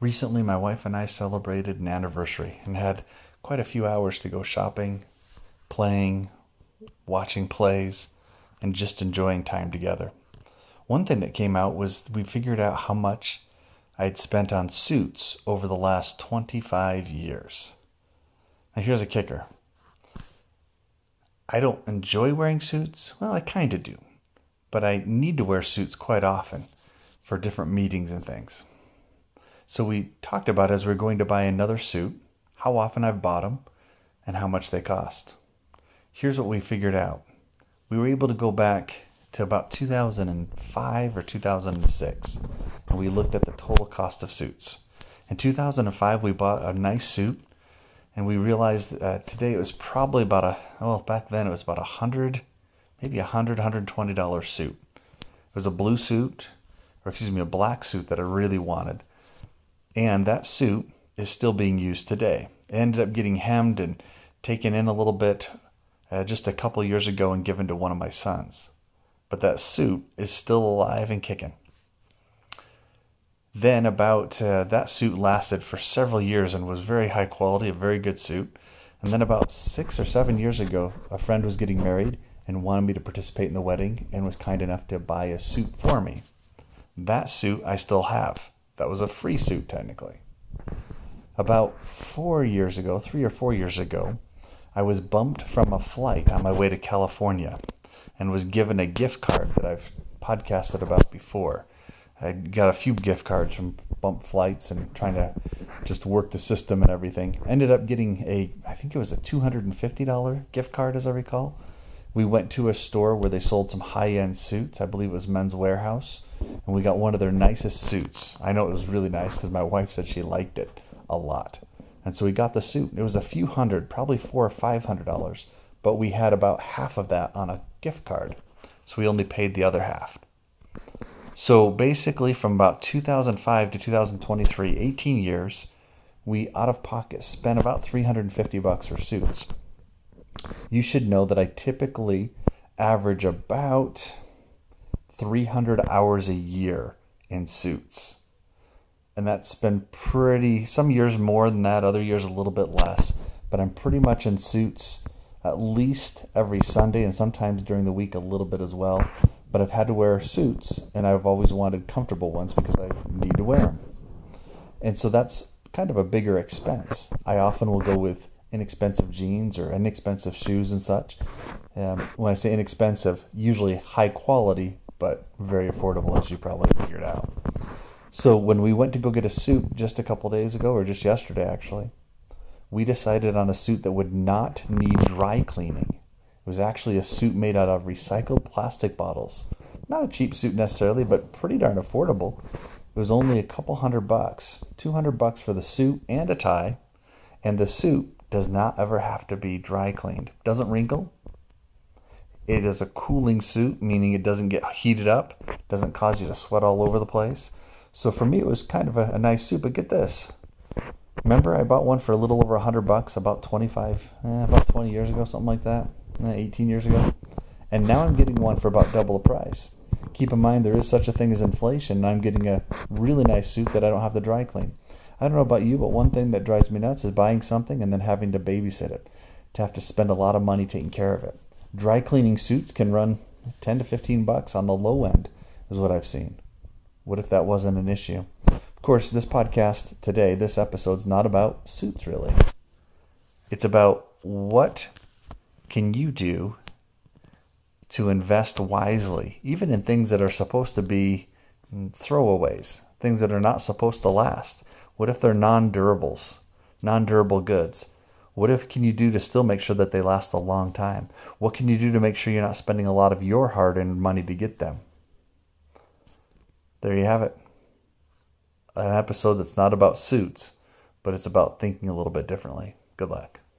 Recently, my wife and I celebrated an anniversary and had quite a few hours to go shopping, playing, watching plays, and just enjoying time together. One thing that came out was we figured out how much I'd spent on suits over the last 25 years. Now, here's a kicker I don't enjoy wearing suits. Well, I kind of do. But I need to wear suits quite often for different meetings and things. So we talked about as we are going to buy another suit, how often I've bought them, and how much they cost. Here's what we figured out. We were able to go back to about 2005 or 2006, and we looked at the total cost of suits. In 2005, we bought a nice suit and we realized uh, today it was probably about a well back then it was about a hundred maybe a hundred hundred twenty dollar suit it was a blue suit or excuse me a black suit that i really wanted and that suit is still being used today it ended up getting hemmed and taken in a little bit uh, just a couple years ago and given to one of my sons but that suit is still alive and kicking then about uh, that suit lasted for several years and was very high quality, a very good suit. And then about six or seven years ago, a friend was getting married and wanted me to participate in the wedding and was kind enough to buy a suit for me. That suit I still have. That was a free suit technically. About four years ago, three or four years ago, I was bumped from a flight on my way to California and was given a gift card that I've podcasted about before I got a few gift cards from bump flights and trying to just work the system and everything. Ended up getting a, I think it was a $250 gift card, as I recall. We went to a store where they sold some high end suits. I believe it was Men's Wearhouse. And we got one of their nicest suits. I know it was really nice because my wife said she liked it a lot. And so we got the suit. It was a few hundred, probably four or five hundred dollars. But we had about half of that on a gift card. So we only paid the other half. So basically, from about 2005 to 2023, 18 years, we out of pocket spent about 350 bucks for suits. You should know that I typically average about 300 hours a year in suits. And that's been pretty, some years more than that, other years a little bit less. But I'm pretty much in suits at least every Sunday and sometimes during the week a little bit as well but I've had to wear suits, and I've always wanted comfortable ones because I need to wear them. And so that's kind of a bigger expense. I often will go with inexpensive jeans or inexpensive shoes and such. Um, when I say inexpensive, usually high quality, but very affordable, as you probably figured out. So when we went to go get a suit just a couple days ago, or just yesterday actually, we decided on a suit that would not need dry cleaning. It was actually a suit made out of recycled plastic bottles. Not a cheap suit necessarily, but pretty darn affordable. It was only a couple hundred bucks, 200 bucks for the suit and a tie, and the suit does not ever have to be dry cleaned. Doesn't wrinkle. It is a cooling suit, meaning it doesn't get heated up, doesn't cause you to sweat all over the place. So for me, it was kind of a, a nice suit. But get this, remember I bought one for a little over hundred bucks about 25, eh, about 20 years ago, something like that. Uh, 18 years ago. And now I'm getting one for about double the price. Keep in mind there is such a thing as inflation, and I'm getting a really nice suit that I don't have to dry clean. I don't know about you, but one thing that drives me nuts is buying something and then having to babysit it, to have to spend a lot of money taking care of it. Dry cleaning suits can run 10 to 15 bucks on the low end, is what I've seen. What if that wasn't an issue? Of course, this podcast today, this episode's not about suits really. It's about what can you do to invest wisely, even in things that are supposed to be throwaways, things that are not supposed to last? What if they're non durables, non durable goods? What if can you do to still make sure that they last a long time? What can you do to make sure you're not spending a lot of your hard earned money to get them? There you have it. An episode that's not about suits, but it's about thinking a little bit differently. Good luck.